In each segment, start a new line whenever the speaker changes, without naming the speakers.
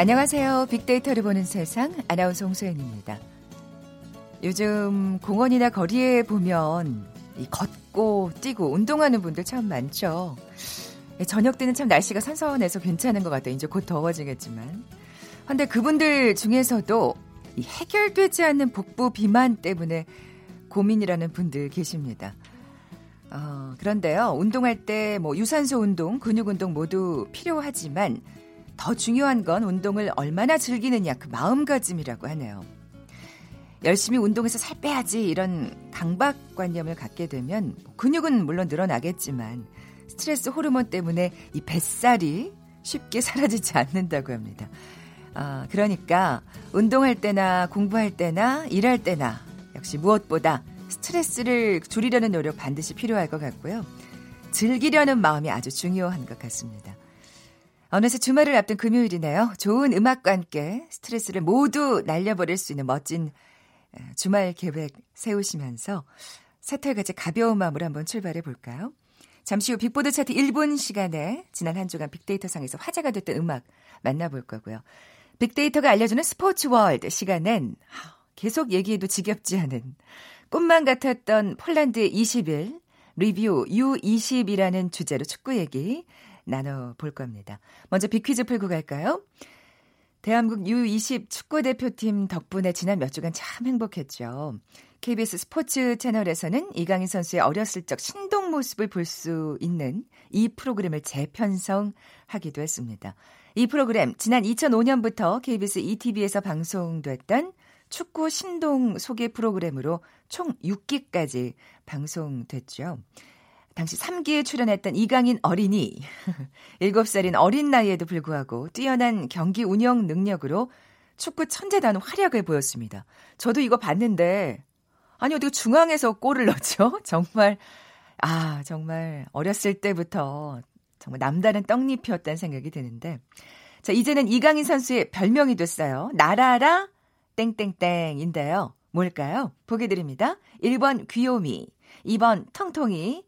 안녕하세요. 빅데이터를 보는 세상 아나운서 홍소연입니다. 요즘 공원이나 거리에 보면 걷고 뛰고 운동하는 분들 참 많죠. 저녁 때는 참 날씨가 선선해서 괜찮은 것 같아요. 이제 곧 더워지겠지만. 근데 그분들 중에서도 해결되지 않는 복부 비만 때문에 고민이라는 분들 계십니다. 어, 그런데요, 운동할 때 뭐 유산소 운동, 근육 운동 모두 필요하지만 더 중요한 건 운동을 얼마나 즐기느냐 그 마음가짐이라고 하네요. 열심히 운동해서 살 빼야지 이런 강박관념을 갖게 되면 뭐 근육은 물론 늘어나겠지만 스트레스 호르몬 때문에 이 뱃살이 쉽게 사라지지 않는다고 합니다. 아, 그러니까 운동할 때나 공부할 때나 일할 때나 역시 무엇보다 스트레스를 줄이려는 노력 반드시 필요할 것 같고요. 즐기려는 마음이 아주 중요한 것 같습니다. 어느새 주말을 앞둔 금요일이네요. 좋은 음악과 함께 스트레스를 모두 날려버릴 수 있는 멋진 주말 계획 세우시면서 새털같이 가벼운 마음으로 한번 출발해 볼까요? 잠시 후 빅보드 차트 1분 시간에 지난 한 주간 빅데이터 상에서 화제가 됐던 음악 만나볼 거고요. 빅데이터가 알려주는 스포츠 월드 시간엔 계속 얘기해도 지겹지 않은 꿈만 같았던 폴란드의 20일 리뷰 U20이라는 주제로 축구 얘기 나눠볼 겁니다. 먼저 빅퀴즈 풀고 갈까요? 대한민국 U20 축구대표팀 덕분에 지난 몇 주간 참 행복했죠. KBS 스포츠 채널에서는 이강인 선수의 어렸을 적 신동 모습을 볼 수 있는 이 프로그램을 재편성하기도 했습니다. 이 프로그램 지난 2005년부터 KBS ETV에서 방송됐던 축구 신동 소개 프로그램으로 총 6기까지 방송됐죠. 당시 3기에 출연했던 이강인 어린이. 7살인 어린 나이에도 불구하고 뛰어난 경기 운영 능력으로 축구 천재다운 활약을 보였습니다. 저도 이거 봤는데, 아니, 어떻게 중앙에서 골을 넣죠? 정말, 아, 정말 어렸을 때부터 정말 남다른 떡잎이었다는 생각이 드는데. 자, 이제는 이강인 선수의 별명이 됐어요. 나라라 땡땡땡인데요. 뭘까요? 보기 드립니다. 1번 귀요미, 2번 통통이,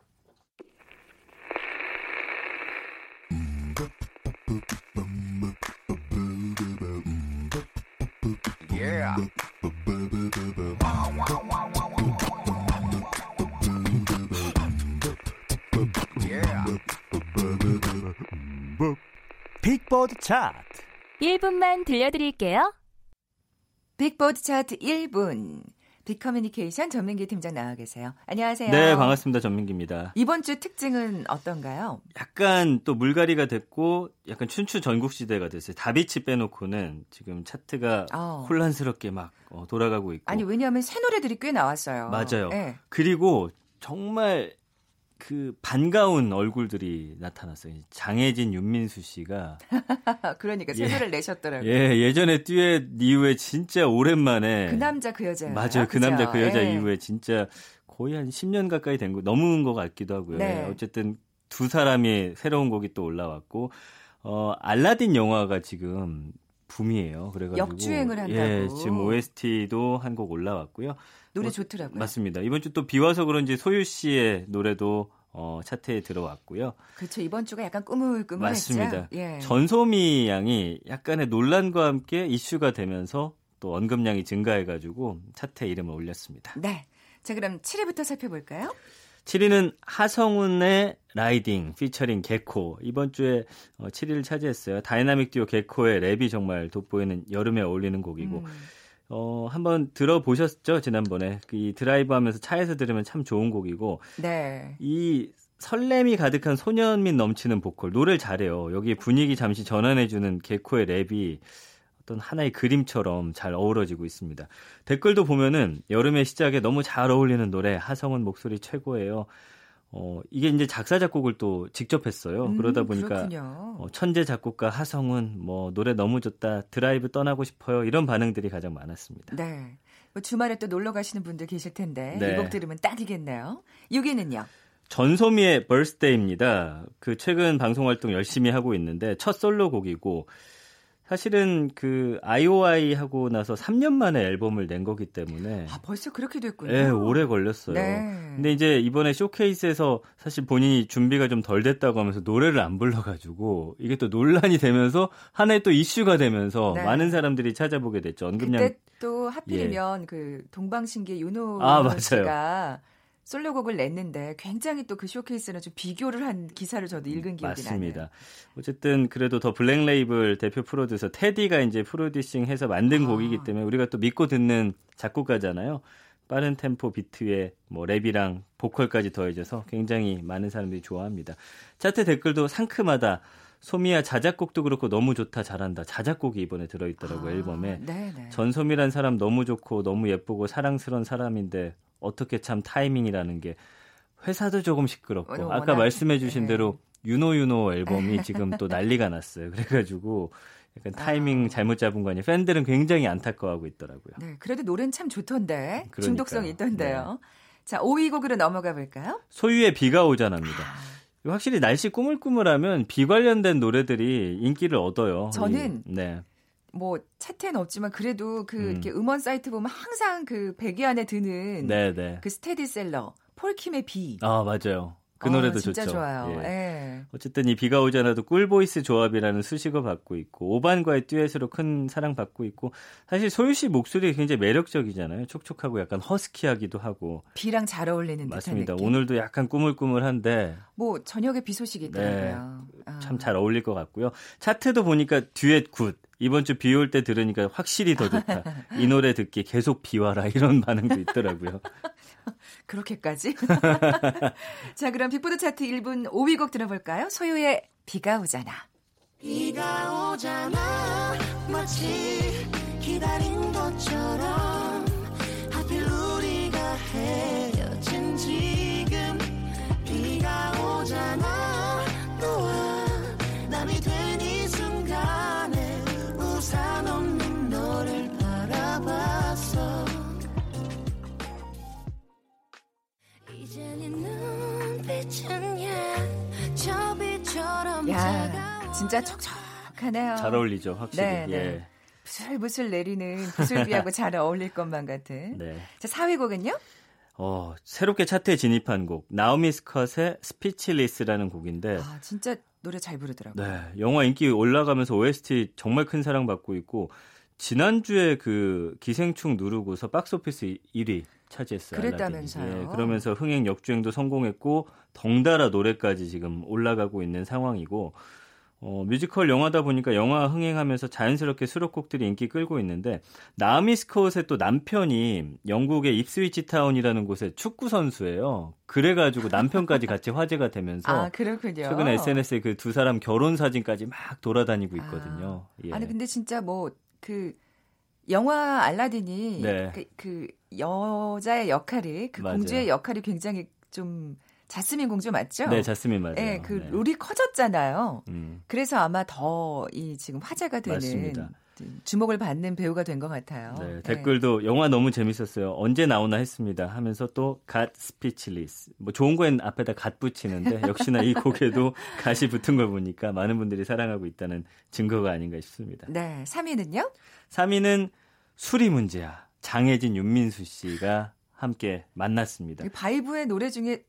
빅보드 차트
1분만 들려드릴게요.
빅보드 차트 1분. 빅커뮤니케이션 전민기 팀장 나와 계세요. 안녕하세요.
네, 반갑습니다. 전민기입니다.
이번 주 특징은 어떤가요?
약간 또 물갈이가 됐고 약간 춘추 전국 시대가 됐어요. 다비치 빼놓고는 지금 차트가 어. 혼란스럽게 막 어, 돌아가고 있고.
아니, 왜냐하면 새 노래들이 꽤 나왔어요.
맞아요. 네. 그리고 정말 그 반가운 얼굴들이 나타났어요. 장혜진, 윤민수 씨가
그러니까 새노를 예, 내셨더라고요.
예, 예전에 듀엣 이후에 진짜 오랜만에
그 남자 그 여자
맞아요. 그 그죠? 남자 그 여자 예. 이후에 진짜 거의 한 10년 가까이 된 거 넘은 것 같기도 하고요. 네. 어쨌든 두 사람이 새로운 곡이 또 올라왔고 어 알라딘 영화가 지금 붐이에요. 그래가지고
역주행을 한다고.
예, 지금 OST도 한 곡 올라왔고요.
노래 뭐, 좋더라고요.
맞습니다. 이번 주 또 비와서 그런지 소유 씨의 노래도 어, 차트에 들어왔고요.
그렇죠. 이번 주가 약간 꾸물꾸물했죠.
맞습니다. 예. 전소미 양이 약간의 논란과 함께 이슈가 되면서 또 언급량이 증가해가지고 차트에 이름을 올렸습니다.
네. 자 그럼 7위부터 살펴볼까요?
7위는 하성운의 Riding 피처링 개코 이번 주에 7위를 어, 차지했어요. 다이나믹 듀오 개코의 랩이 정말 돋보이는 여름에 어울리는 곡이고 음. 어, 한번 들어보셨죠? 지난번에. 이 드라이브 하면서 차에서 들으면 참 좋은 곡이고. 네. 이 설렘이 가득한 소년미 넘치는 보컬. 노래를 잘해요. 여기 분위기 잠시 전환해주는 개코의 랩이 어떤 하나의 그림처럼 잘 어우러지고 있습니다. 댓글도 보면은 여름의 시작에 너무 잘 어울리는 노래, 하성운 목소리 최고예요. 어, 이게 이제 작사 작곡을 또 직접 했어요. 음, 그러다 보니까 어, 천재 작곡가 하성운 뭐 노래 너무 좋다. 드라이브 떠나고 싶어요. 이런 반응들이 가장 많았습니다.
네. 뭐 주말에 또 놀러 가시는 분들 계실 텐데 네. 이곡 들으면 딱이겠네요. 6위는요.
전소미의 Birthday입니다. 그 최근 방송 활동 열심히 하고 있는데 첫 솔로 곡이고 사실은 그 IOI 하고 나서 3년 만에 앨범을 낸 거기 때문에
아, 벌써 그렇게 됐군요.
네, 오래 걸렸어요.
네.
근데 이제 이번에 쇼케이스에서 사실 본인이 준비가 좀 덜 됐다고 하면서 노래를 안 불러가지고 이게 또 논란이 되면서 하나의 또 이슈가 되면서
네.
많은 사람들이 찾아보게 됐죠. 언급량
그때 또 하필이면 그 동방신기 윤호
예. 아, 맞아요.
씨가 솔로곡을 냈는데 굉장히 또 그 쇼케이스는 좀 비교를 한 기사를 저도 읽은 기억이
맞습니다.
나네요.
어쨌든 그래도 THE BLACK LABEL 대표 프로듀서 테디가 이제 프로듀싱해서 만든
아.
곡이기 때문에 우리가 또 믿고 듣는 작곡가잖아요. 빠른 템포 비트에 뭐 랩이랑 보컬까지 더해져서 굉장히 많은 사람들이 좋아합니다. 차트 댓글도 상큼하다. 소미야 자작곡도 그렇고 너무 좋다 잘한다. 자작곡이 이번에 들어있더라고 요
아,
앨범에.
네네.
전소미란 사람 너무 좋고 너무 예쁘고 사랑스러운 사람인데 어떻게 참 타이밍이라는 게 회사도 조금 시끄럽고
어,
아까
워낙-
말씀해주신
네.
대로 유노윤호 앨범이 지금 또 난리가 났어요. 그래가지고 약간 타이밍
아.
잘못 잡은 거 아니에요. 팬들은 굉장히 안타까워하고 있더라고요.
네, 그래도 노래는 참 좋던데
그러니까요. 네.
중독성 있던데요. 자, 5위 곡으로 넘어가 볼까요?
소유의 비가 오잖아입니다.
아,
확실히 날씨 꾸물꾸물하면 비 관련된 노래들이 인기를 얻어요.
저는
이- 네.
뭐 차트에는 없지만 그래도 그
음.
이렇게 음원 사이트 보면 항상 그 100위 안에 드는
네, 네.
그 스테디셀러 폴킴의 비.
아 맞아요. 그
아,
노래도
진짜
좋죠.
좋아요.
예.
예.
어쨌든 이 비가 오잖아도 꿀voice 조합이라는 수식어 받고 있고 오반과의 듀엣으로 큰 사랑 받고 있고 사실 소유 씨 목소리 굉장히 매력적이잖아요. 촉촉하고 약간 허스키하기도 하고
비랑 잘 어울리는
맞습니다.
느낌.
오늘도 약간 꾸물꾸물한데
뭐 저녁에 비 소식이 있더라고요. 아.
네. 참잘 어울릴 것 같고요. 차트도 보니까 듀엣 good. 이번 주 비 올 때 들으니까 확실히 더 좋다. 이 노래 듣기 계속 비 와라 이런 반응도 있더라고요.
그렇게까지? 자, 그럼 빅보드 차트 1분 5위 곡 들어볼까요? 소유의 비가 오잖아.
비가 오잖아 마치 기다린 것처럼 하필 우리가 헤어진 지금 비가 오잖아 너를 바라봤어
진짜 촉촉하네요.
잘 어울리죠, 확실히.
네, 네.
예.
부슬부슬 내리는 부슬비하고 잘 어울릴 것만 같은.
네.
자, 4위 곡은요?
어, 새롭게 차트에 진입한 곡 나오미 스컷의 스피치리스라는 곡인데
아, 진짜 노래 잘 부르더라고요.
네, 영화 인기 올라가면서 OST 정말 큰 사랑 받고 있고 지난주에 그 기생충 누르고서 박스오피스 1위 차지했어요.
그랬다면서요.
예, 그러면서 흥행 역주행도 성공했고 덩달아 노래까지 지금 올라가고 있는 상황이고 어, 뮤지컬 영화다 보니까 영화 흥행하면서 자연스럽게 수록곡들이 인기 끌고 있는데 나오미 스콧의 또 남편이 영국의 입스위치 타운이라는 곳의 축구 선수예요. 그래가지고 남편까지 같이 화제가 되면서
아, 그렇군요.
최근에 SNS에 그 두 사람 결혼 사진까지 막 돌아다니고 있거든요. 예.
아니 근데 진짜 뭐 그 영화 알라딘이
네.
그, 그 여자의 역할이 그
맞아요.
공주의 역할이 굉장히 좀 자스민 공주 맞죠?
네, 자스민 맞아요.
네, 그
네.
role이 커졌잖아요.
음,
그래서 아마 더 이 지금 화제가 되는
맞습니다.
주목을 받는 배우가 된 것 같아요.
네,
네.
댓글도 영화 너무 재밌었어요. 언제 나오나 했습니다. 하면서 또 God Speechless. 뭐 좋은 거엔 앞에다 God 붙이는데 역시나 이 곡에도 갓이 붙은 걸 보니까 많은 분들이 사랑하고 있다는 증거가 아닌가 싶습니다.
네, 3위는요?
3위는 술이 문제야. 장혜진 윤민수 씨가 함께 만났습니다.
이 바이브의 노래 중에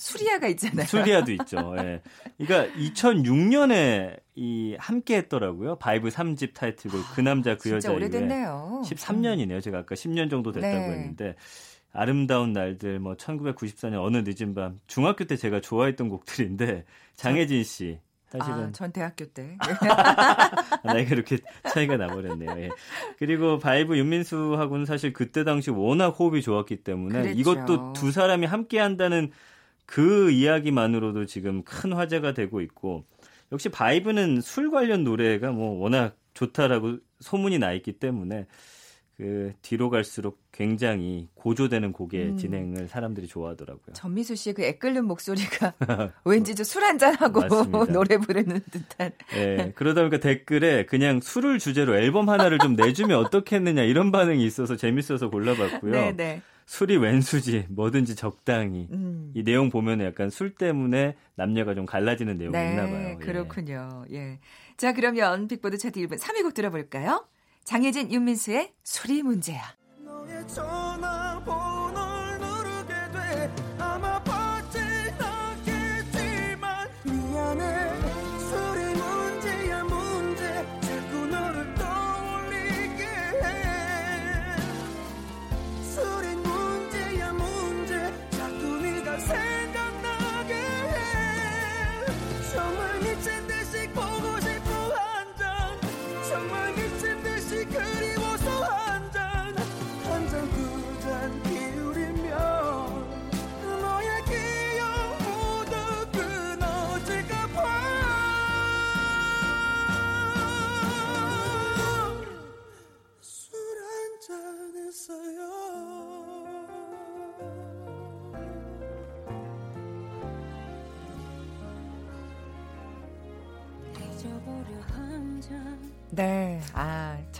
술이야가 있잖아요.
술이야도 있죠. 예. 그러니까 2006년에 이 함께 했더라고요. 바이브 3집 타이틀곡 그 남자 그 여자 이후에
오래됐네요.
13년이네요. 제가 아까 10년 정도 됐다고
네.
했는데 아름다운 날들 뭐 1994년 어느 늦은 밤 중학교 때 제가 좋아했던 곡들인데 장혜진 씨 사실은
아, 전 대학교 때.
나이가 이렇게 차이가 나버렸네요. 예. 그리고 바이브 윤민수하고는 사실 그때 당시 워낙 호흡이 좋았기 때문에
그랬죠.
이것도 두 사람이 함께 한다는 그 이야기만으로도 지금 큰 화제가 되고 있고 역시 바이브는 술 관련 노래가 뭐 워낙 좋다라고 소문이 나 있기 때문에 그 뒤로 갈수록 굉장히 고조되는 곡의
음.
진행을 사람들이 좋아하더라고요.
전미수 씨의 그 애끓는 목소리가 왠지 좀술 한잔하고. 노래 부르는 듯한.
예, 그러다 보니까 댓글에 그냥 술을 주제로 앨범 하나를 좀 내주면 어떻겠느냐 이런 반응이 있어서 재밌어서 골라봤고요.
네, 네.
술이 웬수지 뭐든지 적당히.
음.
이 내용 보면 약간 술 때문에 남녀가 좀 갈라지는 내용이
네,
있나 봐요. 예.
그렇군요. 예. 자, 그러면 빅보드 차트 1분 3위 곡 들어볼까요? 장혜진, 윤민수의 술이 문제야.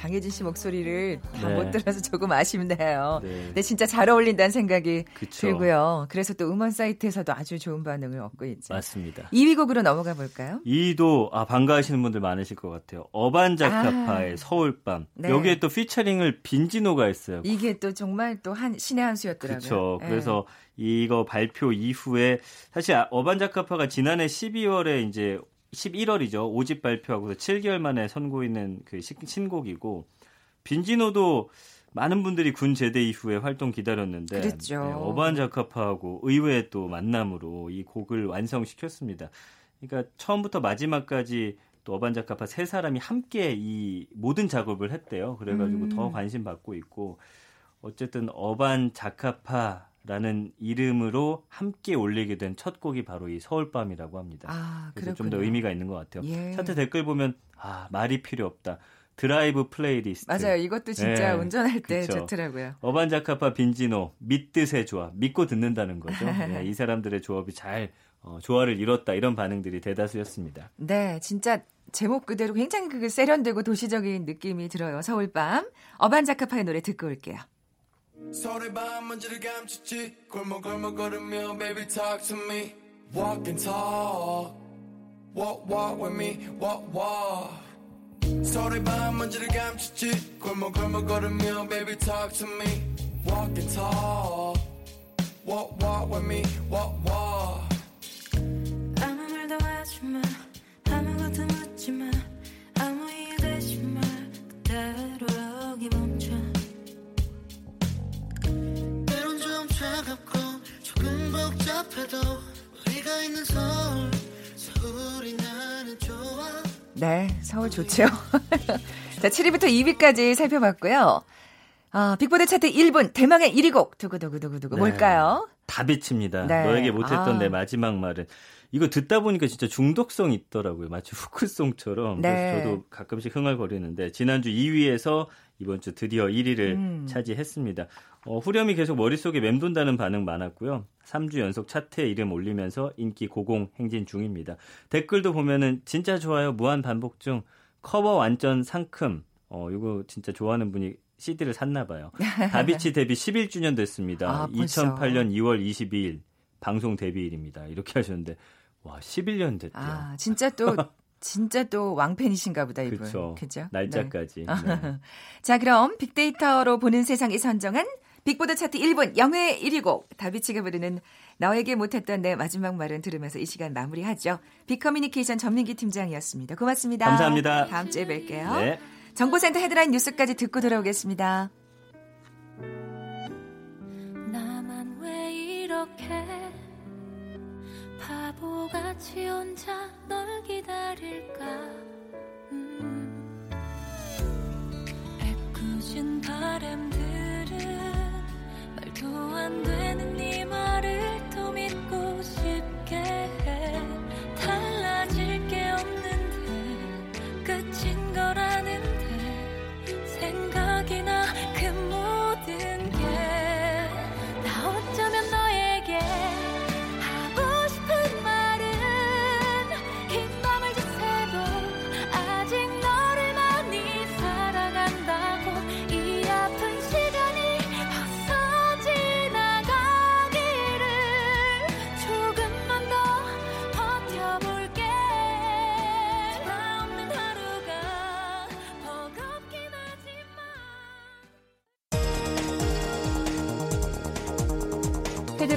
장혜진 씨 목소리를 다
네.
못 들어서 조금 아쉽네요.
네.
근데 진짜 잘 어울린다는 생각이
그쵸.
들고요. 그래서 또 음원 사이트에서도 아주 좋은 반응을 얻고 있죠.
맞습니다.
2위 곡으로 넘어가 볼까요?
이도 아 반가워하시는 분들 많으실 것 같아요. 어반자카파의
아.
서울밤.
네.
여기에 또 피처링을 빈지노가 했어요.
이게 또 정말 또 한 신의 한 수였더라고요.
그렇죠.
예.
그래서 이거 발표 이후에 사실 아- 어반자카파가 지난해 12월에 이제 11월이죠. 5집 발표하고서 7개월 만에 선보이는 그 시- 신곡이고 빈지노도 많은 분들이 군 제대 이후에 활동 기다렸는데
그랬죠.
네, 어반 자카파하고 의외의 또 만남으로 이 곡을 완성시켰습니다. 그러니까 처음부터 마지막까지 또 어반 자카파 세 사람이 함께 이 모든 작업을 했대요. 그래가지고
음.
더 관심 받고 있고 어쨌든 어반 자카파 라는 이름으로 함께 올리게 된 첫 곡이 바로 이 서울밤이라고 합니다.
아,
그래서. 좀 더 의미가 있는 것 같아요.
예.
차트 댓글 보면 아 말이 필요 없다. 드라이브 플레이리스트.
맞아요. 이것도 진짜
네,
운전할 때
그쵸.
좋더라고요.
어반자카파 빈지노 믿듣의 조합 믿고 듣는다는 거죠. 네, 이 사람들의 조합이 잘 어, 조화를 이뤘다 이런 반응들이 대다수였습니다.
네, 진짜 제목 그대로 굉장히 그 세련되고 도시적인 느낌이 들어요. 서울밤. 어반자카파의 노래 듣고 올게요.
서울의 밤 먼지를 감췄지 골목골목 걸으며 baby talk to me walk and talk walk walk with me walk walk 서울의 밤 먼지를 감췄지 골목골목 걸으며 baby talk to me walk and talk walk walk with me walk walk
아무 말도 하지마 아무것도 묻지마 조금 복잡해도 우리가 있는 서울 서울이 나는 좋아
네, 서울 좋죠. 자, 7위부터 2위까지 살펴봤고요. 아, 빅보드 차트 1분 대망의 1위 곡 두구두구두구두구
네.
뭘까요?
다비칩니다.
네.
너에게 못했던
아.
내 마지막 말은 이거 듣다 보니까 진짜 중독성 있더라고요. 마치 후크송처럼.
네.
그래서 저도 가끔씩 흥얼거리는데 지난주 2위에서 이번 주 드디어 1위를
음.
차지했습니다. 어, 후렴이 계속 머릿속에 맴돈다는 반응 많았고요. 3주 연속 차트에 이름 올리면서 인기 고공 행진 중입니다. 댓글도 보면은 진짜 좋아요. 무한 반복 중 커버 완전 상큼. 어, 이거 진짜 좋아하는 분이 CD를 샀나 봐요. 다비치 데뷔 11주년 됐습니다.
아, 벌써.
2008년 2월 22일 방송 데뷔일입니다. 이렇게 하셨는데 와 11년 됐대요.
아, 진짜 또 진짜 또 왕팬이신가 보다 이분.
그렇죠.
그죠?
날짜까지.
네.
네.
자, 그럼 빅데이터로 보는 세상이 선정한 빅보드 차트 1분 영예 1위 곡 다비치가 부르는 너에게 못했던 내 마지막 말은 들으면서 이 시간 마무리하죠. 빅커뮤니케이션 전민기 팀장이었습니다. 고맙습니다.
감사합니다.
다음 주에 뵐게요.
네.
정보센터 헤드라인 뉴스까지 듣고 돌아오겠습니다.
바보같이 혼자 널 기다릴까 음. 애꿎은 바람들은 말도 안 되는 네 말을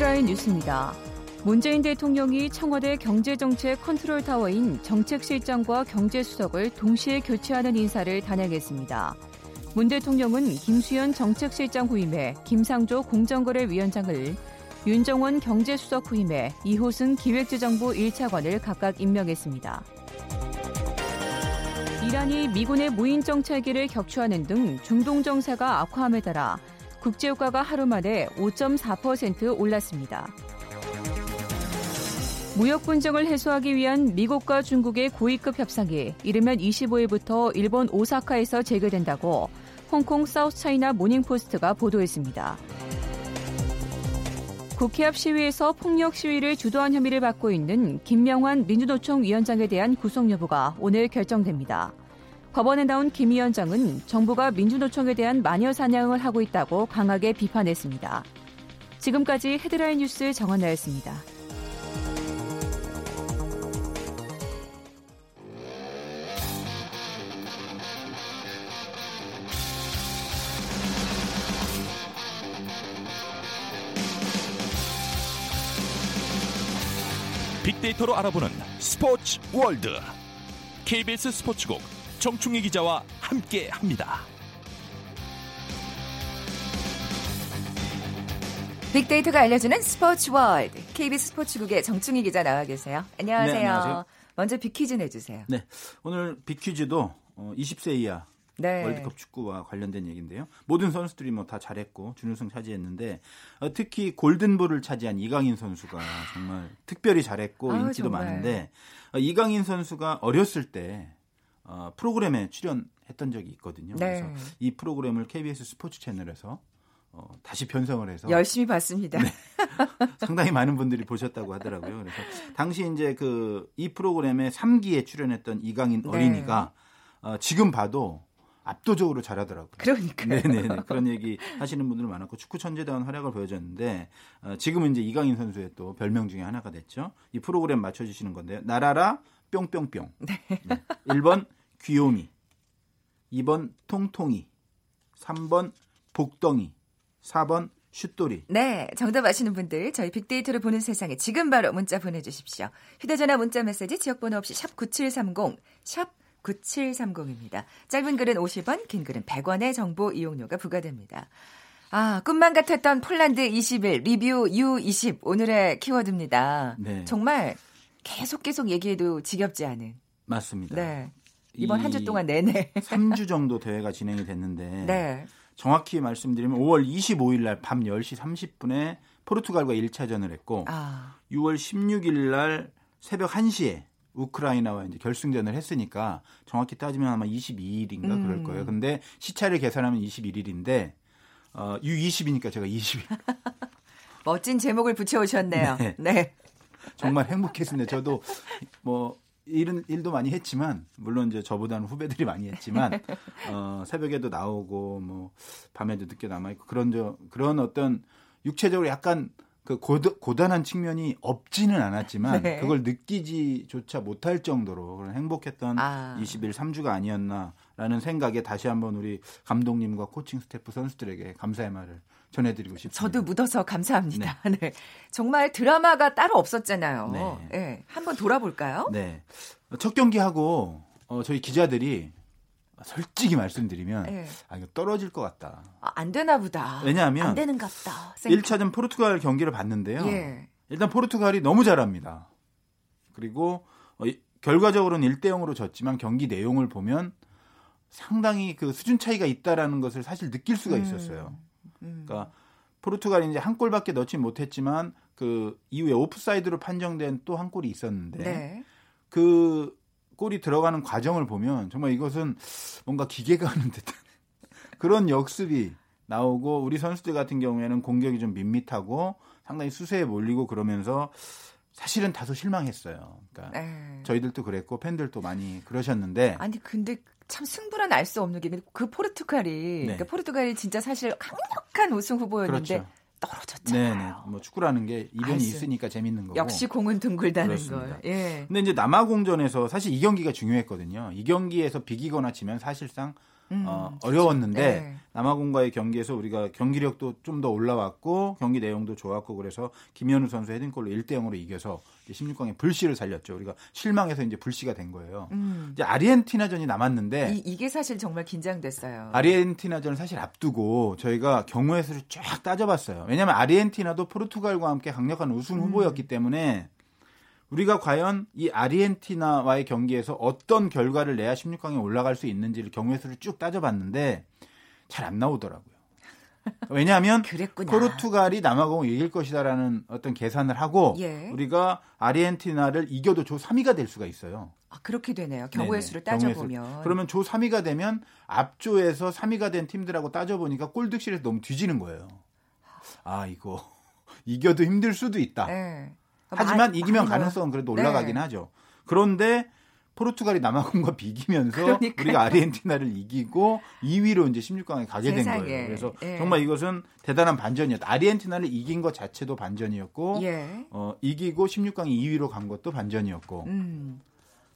헤드라인 뉴스입니다. 문재인 대통령이 청와대 경제정책 컨트롤타워인 정책실장과 경제수석을 동시에 교체하는 인사를 단행했습니다. 문 대통령은 김수현 정책실장 후임에 김상조 공정거래위원장을 윤종원 경제수석 후임에 이호승 기획재정부 1차관을 각각 임명했습니다. 이란이 미군의 무인 정찰기를 격추하는 등 중동 정세가 악화함에 따라 국제유가가 하루 만에 5.4% 올랐습니다. 무역 분쟁을 해소하기 위한 미국과 중국의 고위급 협상이 이르면 25일부터 일본 오사카에서 재개된다고 홍콩 사우스차이나 모닝포스트가 보도했습니다. 국회 앞 시위에서 폭력 시위를 주도한 혐의를 받고 있는 김명환 민주노총 위원장에 대한 구속 여부가 오늘 결정됩니다. 법원에 나온 김 위원장은 정부가 민주노총에 대한 마녀 사냥을 하고 있다고 강하게 비판했습니다. 지금까지 헤드라인 뉴스 정원나였습니다.
빅데이터로 알아보는 스포츠 월드 KBS 스포츠국 정충희 기자와 함께 합니다.
빅데이터가 알려주는 스포츠 월드 KBS 스포츠국의 정충희 기자 나와 계세요. 안녕하세요.
네, 안녕하세요.
먼저 빅퀴즈 내주세요.
네, 오늘 빅퀴즈도 어, 20세 이하
네.
월드컵 축구와 관련된 얘기인데요. 모든 선수들이 뭐 다 잘했고 준우승 차지했는데 어, 특히 골든볼을 차지한 이강인 선수가 정말 특별히 잘했고
아유,
인기도
정말.
많은데 어, 이강인 선수가 어렸을 때 어, 프로그램에 출연했던 적이 있거든요.
네.
그래서 이 프로그램을 KBS 스포츠 채널에서 어, 다시 편성을 해서
열심히 봤습니다.
네. 상당히 많은 분들이 보셨다고 하더라고요. 그래서 당시 이제 그 이 프로그램에 3기에 출연했던 이강인
네.
어린이가 어, 지금 봐도 압도적으로 잘하더라고요.
그러니까요.
네네네. 그런 얘기 하시는 분들 많았고 축구 천재다운 활약을 보여줬는데 어, 지금은 이제 이강인 선수의 또 별명 중에 하나가 됐죠. 이 프로그램 맞춰주시는 건데요. 나라라 뿅뿅뿅. 네. 1번 귀요미, 2번 통통이, 3번 복덩이, 4번 슛돌이.
네, 정답 아시는 분들 저희 빅데이터를 보는 세상에 지금 바로 문자 보내주십시오. 휴대전화 문자 메시지 지역번호 없이 샵 9730, 샵 9730입니다. 짧은 글은 50원, 긴 글은 100원의 정보 이용료가 부과됩니다. 아, 꿈만 같았던 폴란드 20일 리뷰 U20 오늘의 키워드입니다.
네.
정말 계속 계속 얘기해도 지겹지 않은.
맞습니다.
네. 이번
한주이
동안 내내.
3주 정도 대회가 진행이 됐는데
네.
정확히 말씀드리면 5월 25일 날 밤 10시 30분에 포르투갈과 1차전을 했고
아,
6월 16일 날 새벽 1시에 우크라이나와 이제 결승전을 했으니까 정확히 따지면 아마 22일인가
음.
그럴 거예요. 근데 시차를 계산하면 21일인데 어, U20이니까 제가 20일
멋진 제목을 붙여오셨네요.
네.
네.
정말 행복했습니다. 저도 뭐 일은 일도 많이 했지만 물론 이제 저보다는 후배들이 많이 했지만 어, 새벽에도 나오고 뭐 밤에도 늦게 남아 있고 그런 저 그런 어떤 육체적으로 약간 그 고드, 고단한 측면이 없지는 않았지만
네.
그걸 느끼지조차 못할 정도로 그런 행복했던
아.
20일 3주가 아니었나라는 생각에 다시 한번 우리 감독님과 코칭 스태프 선수들에게 감사의 말을 전해드리고 싶습니다.
저도 묻어서 감사합니다. 네. 정말 드라마가 따로 없었잖아요.
네.
네. 한번 돌아볼까요?
네. 첫 경기 하고 어, 저희 기자들이 솔직히 말씀드리면
네.
아 이거 떨어질 것 같다.
아, 안 되나 보다.
왜냐하면
안 되는가 보다.
1차전 포르투갈 경기를 봤는데요.
예.
일단 포르투갈이 너무 잘합니다. 그리고 어, 이- 결과적으로는 1대 0으로 졌지만 경기 내용을 보면 상당히 그 수준 차이가 있다라는 것을 사실 느낄 수가 있었어요.
음.
그러니까 포르투갈이 이제 한 골밖에 넣지 못했지만 그 이후에 오프사이드로 판정된 또 한 골이 있었는데
네.
그 골이 들어가는 과정을 보면 정말 이것은 뭔가 기계가 하는 듯한 그런 역습이 나오고 우리 선수들 같은 경우에는 공격이 좀 밋밋하고 상당히 수세에 몰리고 그러면서 사실은 다소 실망했어요. 그러니까
네.
저희들도 그랬고 팬들도 많이 그러셨는데
아니 근데 참 승부는 알수 없는 게 그 포르투갈이
네.
그러니까 포르투갈이 진짜 사실 강력한 우승 후보였는데
그렇죠.
떨어졌잖아요.
네네 뭐 축구라는
게알
이변이
수-
있으니까 재밌는 거고
역시 공은 둥글다는
그렇습니다.
걸. 예.
근데 이제 남아공전에서 사실 이 경기가 중요했거든요. 이 경기에서 비기거나 지면 사실상
음,
어, 어려웠는데
네.
남아공과의 경기에서 우리가 경기력도 좀 더 올라왔고 경기 내용도 좋았고 그래서 김현우 선수 헤딩골로 1대 0으로 이겨서 이제 16강에 불씨를 살렸죠. 우리가 실망해서 이제 불씨가 된 거예요.
음.
이제 아르헨티나전이 남았는데
이, 이게 사실 정말 긴장됐어요.
아르헨티나전을 사실 앞두고 저희가 경우의 수를 쫙 따져봤어요. 왜냐하면 아르헨티나도 포르투갈과 함께 강력한 우승
음.
후보였기 때문에 우리가 과연 이 아르헨티나와의 경기에서 어떤 결과를 내야 16강에 올라갈 수 있는지를 경우의 수를 쭉 따져봤는데 잘 안 나오더라고요. 왜냐하면. 포르투갈이 남아공을 이길 것이다라는 어떤 계산을 하고
예.
우리가 아르헨티나를 이겨도 조 3위가 될 수가 있어요.
아, 그렇게 되네요. 경우의
네네,
수를 따져보면.
수. 그러면 조 3위가 되면 앞조에서 3위가 된 팀들하고 따져보니까 골득실에서 너무 뒤지는 거예요. 아 이거 이겨도 힘들 수도 있다.
네.
하지만
많이-
이기면
많이
가능성은 그래도
네.
올라가긴 하죠. 그런데 포르투갈이 남아공과 비기면서
그러니까요.
우리가 아르헨티나를 이기고 2위로 이제 16강에 가게 된
세상에.
거예요. 그래서
예.
정말 이것은 대단한 반전이었다. 아르헨티나를 이긴 것 자체도 반전이었고
예.
어, 이기고 16강에 2위로 간 것도 반전이었고
음.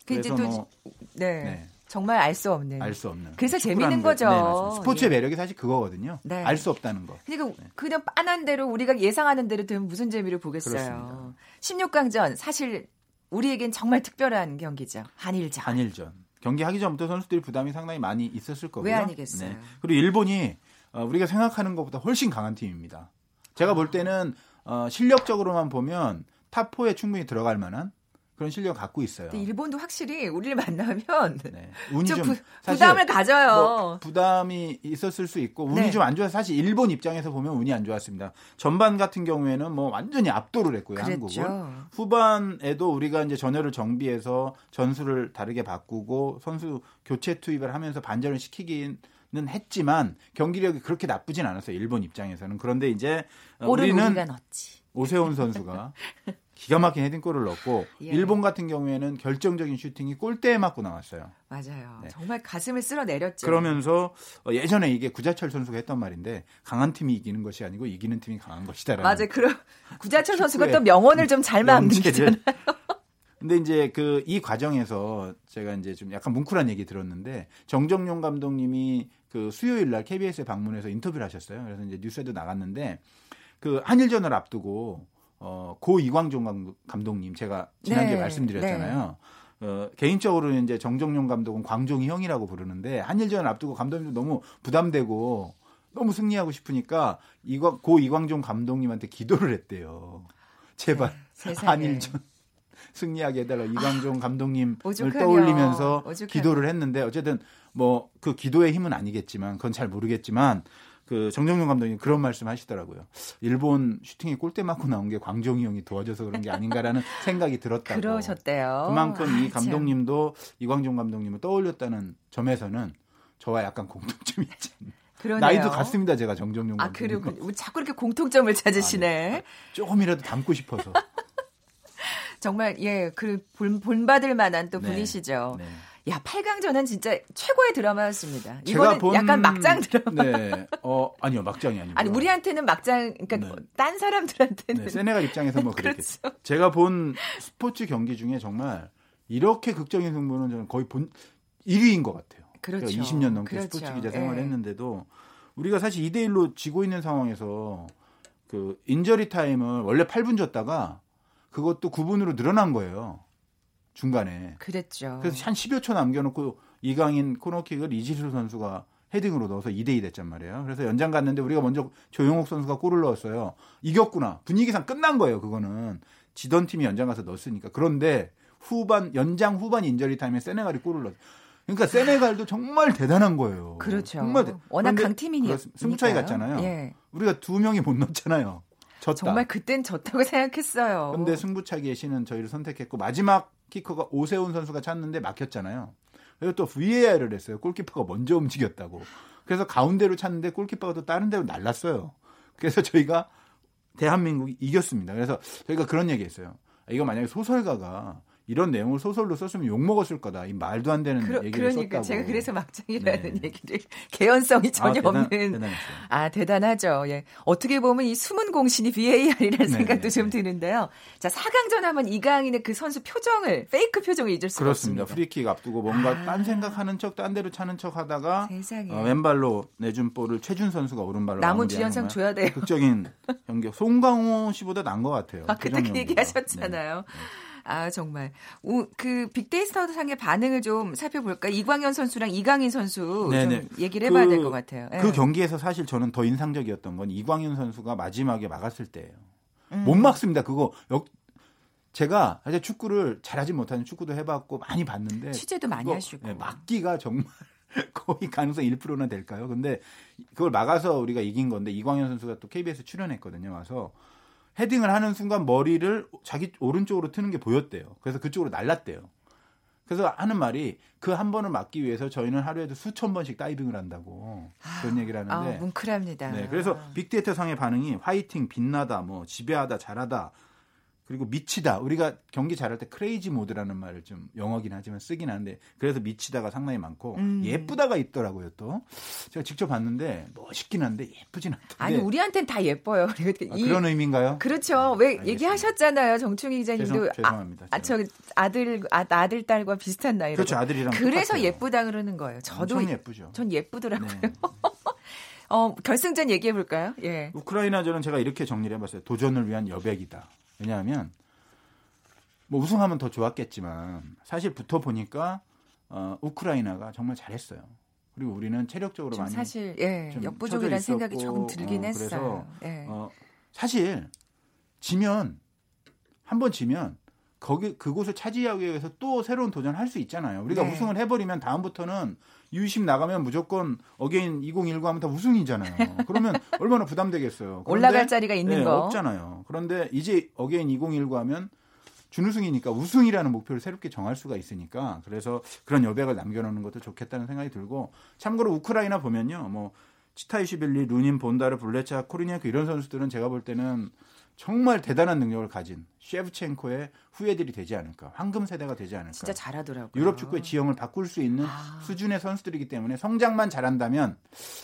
그 이제 또
뭐,
네.
네.
정말 알 수 없는.
알 수 없는.
그래서 재밌는
거-
거죠.
네. 스포츠의
예.
매력이 사실 그거거든요.
네.
알수 없다는 거.
그러니까 그냥 빤한 대로 우리가 예상하는 대로 되면 무슨 재미를 보겠어요.
그렇습니다.
16강전 사실 우리에겐 정말 특별한 경기죠. 한일전.
한일전. 경기 하기 전부터 선수들이 부담이 상당히 많이 있었을 거고요. 네.
왜 아니겠어요?
그리고 일본이 어, 우리가 생각하는 것보다 훨씬 강한 팀입니다. 제가 볼 때는 어, 실력적으로만 보면 top 4에 충분히 들어갈 만한 그런 실력을 갖고 있어요.
일본도 확실히 우리를 만나면
네. 운이 좀좀
부, 부담을 가져요.
뭐 부담이 있었을 수 있고 운이
네.
좀안 좋아서 사실 일본 입장에서 보면 운이 안 좋았습니다. 전반 같은 경우에는 뭐 완전히 압도를 했고요,
그랬죠.
한국은. 후반에도 우리가 이제 전열을 정비해서 전술을 다르게 바꾸고 선수 교체 투입을 하면서 반전을 시키기는 했지만 경기력이 그렇게 나쁘진 않았어요. 일본 입장에서는. 그런데 이제 어, 우리는. 오세훈 선수가 기가 막힌 헤딩골을 넣었고
예.
일본 같은 경우에는 결정적인 슈팅이 골대에 맞고 나왔어요.
맞아요.
네.
정말 가슴을 쓸어내렸죠.
그러면서 어, 예전에 이게 구자철 선수가 했던 말인데 강한 팀이 이기는 것이 아니고 이기는 팀이 강한 것이다라는
맞아요. 그럼 구자철 선수가 또 명언을 좀 잘 만들잖아요.
명제를. 근데 이제 그 이 과정에서 제가 이제 좀 약간 뭉클한 얘기 들었는데 정정용 감독님이 그 수요일 날 KBS에 방문해서 인터뷰를 하셨어요. 그래서 이제 뉴스에도 나갔는데 그 한일전을 앞두고 어, 고 이광종 감- 감독님 제가 지난주에
네,
말씀드렸잖아요. 어, 개인적으로는 이제 정정용 감독은 광종이 형이라고 부르는데 한일전을 앞두고 감독님도 너무 부담되고 너무 승리하고 싶으니까 이거 고 이광종 감독님한테 기도를 했대요. 제발
네.
한일전 승리하게 해달라 이광종 감독님을
오죽하면,
떠올리면서
오죽하면.
기도를 했는데 어쨌든 뭐 그 기도의 힘은 아니겠지만 그건 잘 모르겠지만 그 정정용 감독님 그런 말씀 하시더라고요. 일본 슈팅에 골대 맞고 나온 게 광종이 형이 도와줘서 그런 게 아닌가라는 생각이 들었다고.
그러셨대요.
그만큼
아,
이
참.
감독님도 이광종 감독님을 떠올렸다는 점에서는 저와 약간 공통점이 있지 않나.
그러네요.
나이도 같습니다, 제가 정정용
아,
감독님.
그리고 우리 자꾸 이렇게 공통점을 찾으시네.
조금이라도 닮고 싶어서.
정말 예, 그 본, 본받을 만한 또
네.
분이시죠.
네.
야, 8강전은 진짜 최고의 드라마였습니다.
제가
이거는
본
약간 막장 드라마.
네. 어, 아니요, 막장이 아니고.
아니, 우리한테는 막장, 그러니까
네.
딴 사람들한테는
네, 세네갈 입장에서 뭐 그렇게.
그렇죠.
제가 본 스포츠 경기 중에 정말 이렇게 극적인 승부는 저는 거의 본 1위인 것 같아요.
그렇죠.
제가 20년 넘게
그렇죠.
스포츠 기자 생활을
예.
했는데도 우리가 사실 2대 1로 지고 있는 상황에서 그 인저리 타임을 원래 8분 줬다가 그것도 9분으로 늘어난 거예요. 중간에.
그랬죠.
그래서 한 10여 초 남겨놓고 이강인 코너킥을 이지솔 선수가 헤딩으로 넣어서 2대2 됐단 말이에요. 그래서 연장 갔는데 우리가 먼저 조영욱 선수가 골을 넣었어요. 이겼구나. 분위기상 끝난 거예요. 그거는 지던 팀이 연장 가서 넣었으니까. 그런데 후반 연장 후반 인저리 타임에 세네갈이 골을 넣었어요. 그러니까 세네갈도 정말 대단한 거예요.
그렇죠.
정말 대-
워낙.
그렇습니다. 승부 차이 갔잖아요.
예.
우리가 두 명이 못 넣었잖아요. 졌다.
정말 그땐 졌다고 생각했어요.
근데 승부차기의 신은 저희를 선택했고 마지막 키커가 오세훈 선수가 찼는데 막혔잖아요. 그리고 또 VAR을 했어요. 골키퍼가 먼저 움직였다고. 그래서 가운데로 찼는데 골키퍼가 또 다른 데로 날랐어요. 그래서 저희가 대한민국이 이겼습니다. 그래서 저희가 그런 얘기했어요. 이거 만약에 소설가가 이런 내용을 소설로 썼으면 욕 먹었을 거다. 이 말도 안 되는
그러,
얘기를
그러니까
썼다고.
제가 그래서 막장이라는
네.
얘기를 개연성이 전혀
아, 대단,
없는
대단했어요.
아, 대단하죠. 예. 어떻게 보면 이 숨은 공신이 VAR이라는
네,
생각도
네,
좀
네.
드는데요. 자, 4강전 하면 이강인의 그 선수 표정을, fake 표정을 잊을 수가
그렇습니다.
없습니다.
프리킥 앞두고 뭔가
아.
딴 생각하는 척, 딴 데로 차는 척 하다가. 어, 왼발로 내준 볼을 최준 선수가 오른발로
남우주연상 줘야 돼요.
극적인 연결. 송강호 씨보다 난 것 같아요.
아, 그때 그
표정
얘기
연기가.
하셨잖아요. 아, 정말. 오, 그 빅데이터 상의 반응을 좀 살펴볼까? 이광현 선수랑 이강인 선수
네네.
좀 얘기를 해봐야
그-
될것 같아요. 예.
그 경기에서 사실 저는 더 인상적이었던 건 이광현 선수가 마지막에 막았을 때예요.
음.
못 막습니다. 그거 역 제가 사실 축구를 잘하지 못하는 축구도 해봤고 많이 봤는데
취재도 많이
그거,
하시고.
네, 막기가 정말 거의 가능성 1%나 될까요? 근데 그걸 막아서 우리가 이긴 건데 이광현 선수가 또 KBS 출연했거든요. 와서 헤딩을 하는 순간 머리를 자기 오른쪽으로 트는 게 보였대요. 그래서 그쪽으로 날랐대요. 그래서 하는 말이 그 한 번을 막기 위해서 저희는 하루에도 수천 번씩 다이빙을 한다고 그런 얘기를
아,
하는데
뭉클합니다.
네, 그래서 빅데이터 상의 반응이 화이팅, 빛나다, 뭐 지배하다, 잘하다, 그리고 미치다. 우리가 경기 잘할 때 크레이지 모드라는 말을 좀 영어긴 하지만 쓰긴 하는데 그래서 미치다가 상당히 많고
음.
예쁘다가 있더라고요 또. 제가 직접 봤는데 멋있긴 한데 예쁘진 않던데.
아니, 우리한텐 다 예뻐요.
아, 그런 의미인가요?
그렇죠. 왜
알겠습니다.
얘기하셨잖아요. 정충희 기자님도
죄송- 죄송합니다.
아, 저 아들 아, 아들 딸과 비슷한 나이로.
그렇죠, 아들이랑
그래서
똑같아요.
예쁘다 그러는 거예요. 저도
예쁘죠.
전 예쁘더라고요.
네.
어, 결승전 얘기해 볼까요? 예.
우크라이나전은 제가 이렇게 정리를 해봤어요. 도전을 위한 여백이다. 왜냐하면 뭐 우승하면 더 좋았겠지만 사실 붙어 보니까 어, 우크라이나가 정말 잘했어요. 그리고 우리는 체력적으로
좀
많이
사실 예,
좀
역부족이라는 생각이 조금 들긴
어,
했어요.
그래서
예.
어, 사실 지면 한 번 지면 거기 그곳을 차지하기 위해서 또 새로운 도전을 할 수 있잖아요. 우리가
네.
우승을 해버리면 다음부터는 U20 나가면 무조건 again 2019 하면 다 우승이잖아요. 그러면 얼마나 부담되겠어요.
올라갈 자리가 있는
네,
거.
없잖아요. 그런데 이제 again 2019 하면 준우승이니까 우승이라는 목표를 새롭게 정할 수가 있으니까 그래서 그런 여백을 남겨놓는 것도 좋겠다는 생각이 들고 참고로 우크라이나 보면요 뭐 치타이시빌리, 루닌, 본다르, 블레차, 코리니아크 이런 선수들은 제가 볼 때는 정말 대단한 능력을 가진 셰프첸코의 후예들이 되지 않을까 황금 세대가 되지 않을까
진짜 잘하더라고요.
유럽 축구의 지형을 바꿀 수 있는
아.
수준의 선수들이기 때문에 성장만 잘한다면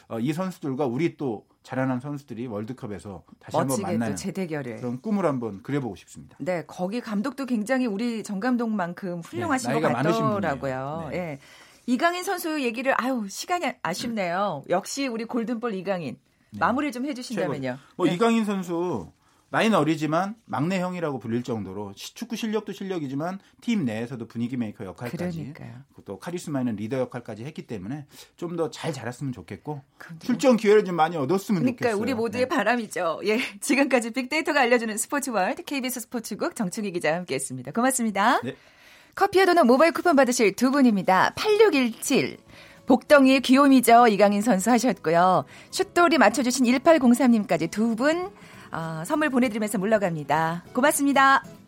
어, 이 선수들과 우리 또 자라난 선수들이 월드컵에서 다시 한번 만나는
재대결을.
그런 꿈을 한번 그려보고 싶습니다.
네, 거기 감독도 굉장히 우리 정 감독만큼 훌륭하신
네,
것
같더라고요. 네.
예. 이강인 선수 얘기를 아유 시간이 아쉽네요. 역시 우리 골든볼 이강인 마무리 좀 해주신다면요.
뭐
네.
이강인 선수 나이는 어리지만 막내 형이라고 불릴 정도로 시- 축구 실력도 실력이지만 팀 내에서도 분위기 메이커 역할까지
그러니까요.
또 카리스마 있는 리더 역할까지 했기 때문에 좀 더 잘 자랐으면 좋겠고
그럼요.
출전 기회를 좀 많이 얻었으면
그러니까
좋겠어요.
우리 모두의
네.
바람이죠. 예, 지금까지 빅데이터가 알려주는 스포츠 월드 KBS 스포츠국 정충희 기자와 함께했습니다. 고맙습니다.
네.
커피와 도넛 모바일 쿠폰 받으실 두 분입니다. 8617 복덩이의 귀요미죠. 이강인 선수 하셨고요. 슛돌이 맞춰주신 1803님까지 두 분 어, 선물 보내드리면서 물러갑니다. 고맙습니다.